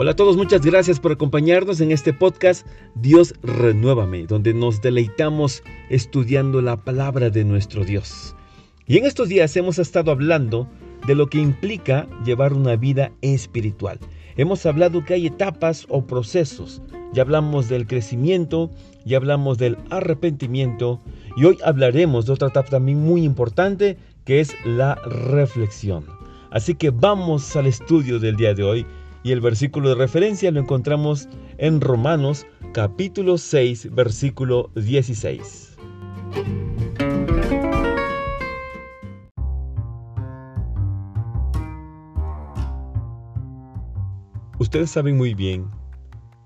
Hola a todos, muchas gracias por acompañarnos en este podcast Dios Renuévame, donde nos deleitamos estudiando la palabra de nuestro Dios. Y en estos días hemos estado hablando de lo que implica llevar una vida espiritual. Hemos hablado que hay etapas o procesos. Ya hablamos del crecimiento, ya hablamos del arrepentimiento y hoy hablaremos de otra etapa también muy importante que es la reflexión. Así que vamos al estudio del día de hoy y el versículo de referencia lo encontramos en Romanos capítulo 6 versículo 16. Ustedes saben muy bien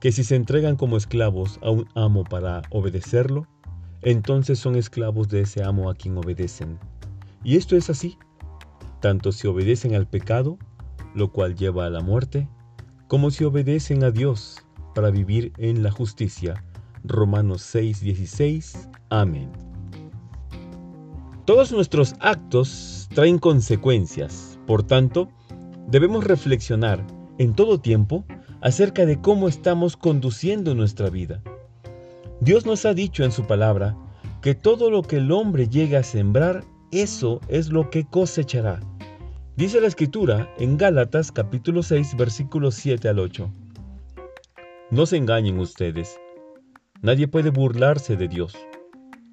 que si se entregan como esclavos a un amo para obedecerlo, entonces son esclavos de ese amo a quien obedecen. Y esto es así, tanto si obedecen al pecado, lo cual lleva a la muerte, como si obedecen a Dios para vivir en la justicia. Romanos 6:16. Amén. Todos nuestros actos traen consecuencias, por tanto, debemos reflexionar en todo tiempo acerca de cómo estamos conduciendo nuestra vida. Dios nos ha dicho en su palabra que todo lo que el hombre llega a sembrar, eso es lo que cosechará. Dice la escritura en Gálatas capítulo 6 versículos 7 al 8. No se engañen ustedes. Nadie puede burlarse de Dios.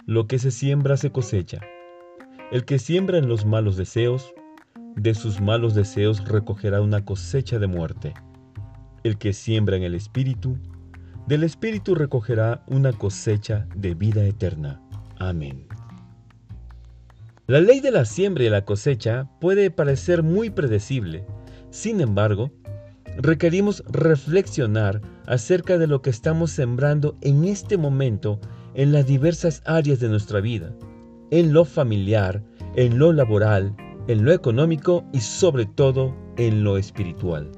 Lo que se siembra se cosecha. El que siembra en los malos deseos, de sus malos deseos recogerá una cosecha de muerte. El que siembra en el Espíritu, del Espíritu recogerá una cosecha de vida eterna. Amén. La ley de la siembra y la cosecha puede parecer muy predecible. Sin embargo, requerimos reflexionar acerca de lo que estamos sembrando en este momento en las diversas áreas de nuestra vida, en lo familiar, en lo laboral, en lo económico y sobre todo en lo espiritual.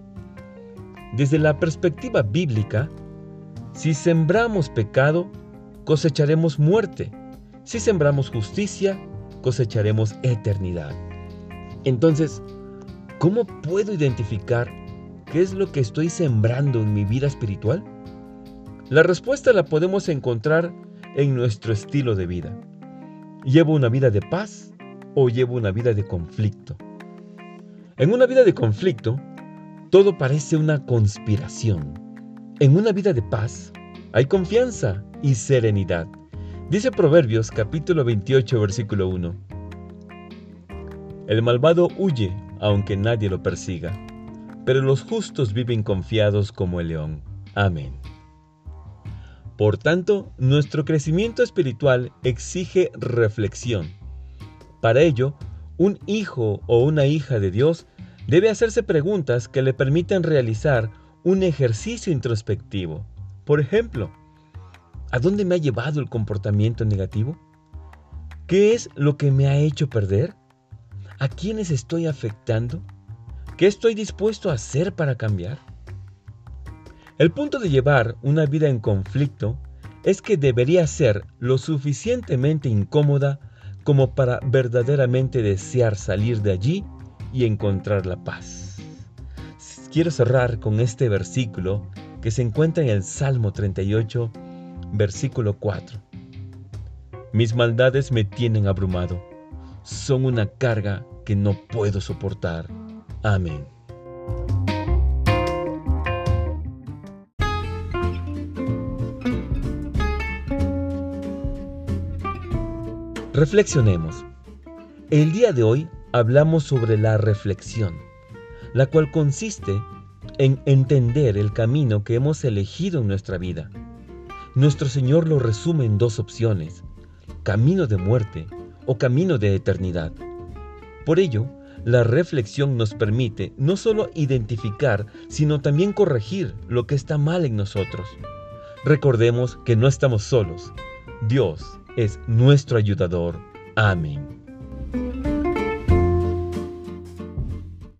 Desde la perspectiva bíblica, si sembramos pecado, cosecharemos muerte. Si sembramos justicia, cosecharemos eternidad. Entonces, ¿cómo puedo identificar qué es lo que estoy sembrando en mi vida espiritual? La respuesta la podemos encontrar en nuestro estilo de vida. ¿Llevo una vida de paz o llevo una vida de conflicto? En una vida de conflicto, todo parece una conspiración. En una vida de paz, hay confianza y serenidad. Dice Proverbios capítulo 28 versículo 1. El malvado huye aunque nadie lo persiga, pero los justos viven confiados como el león. Amén. Por tanto, nuestro crecimiento espiritual exige reflexión. Para ello, un hijo o una hija de Dios debe hacerse preguntas que le permitan realizar un ejercicio introspectivo. Por ejemplo, ¿A dónde me ha llevado el comportamiento negativo? ¿Qué es lo que me ha hecho perder? ¿A quiénes estoy afectando? ¿Qué estoy dispuesto a hacer para cambiar? El punto de llevar una vida en conflicto es que debería ser lo suficientemente incómoda como para verdaderamente desear salir de allí y encontrar la paz. Quiero cerrar con este versículo que se encuentra en el Salmo 38, Versículo 4. Mis maldades me tienen abrumado. Son una carga que no puedo soportar. Amén. Reflexionemos. El día de hoy hablamos sobre la reflexión, la cual consiste en entender el camino que hemos elegido en nuestra vida nuestro Señor lo resume en dos opciones, camino de muerte o camino de eternidad. Por ello, la reflexión nos permite no solo identificar, sino también corregir lo que está mal en nosotros. Recordemos que no estamos solos. Dios es nuestro ayudador. Amén.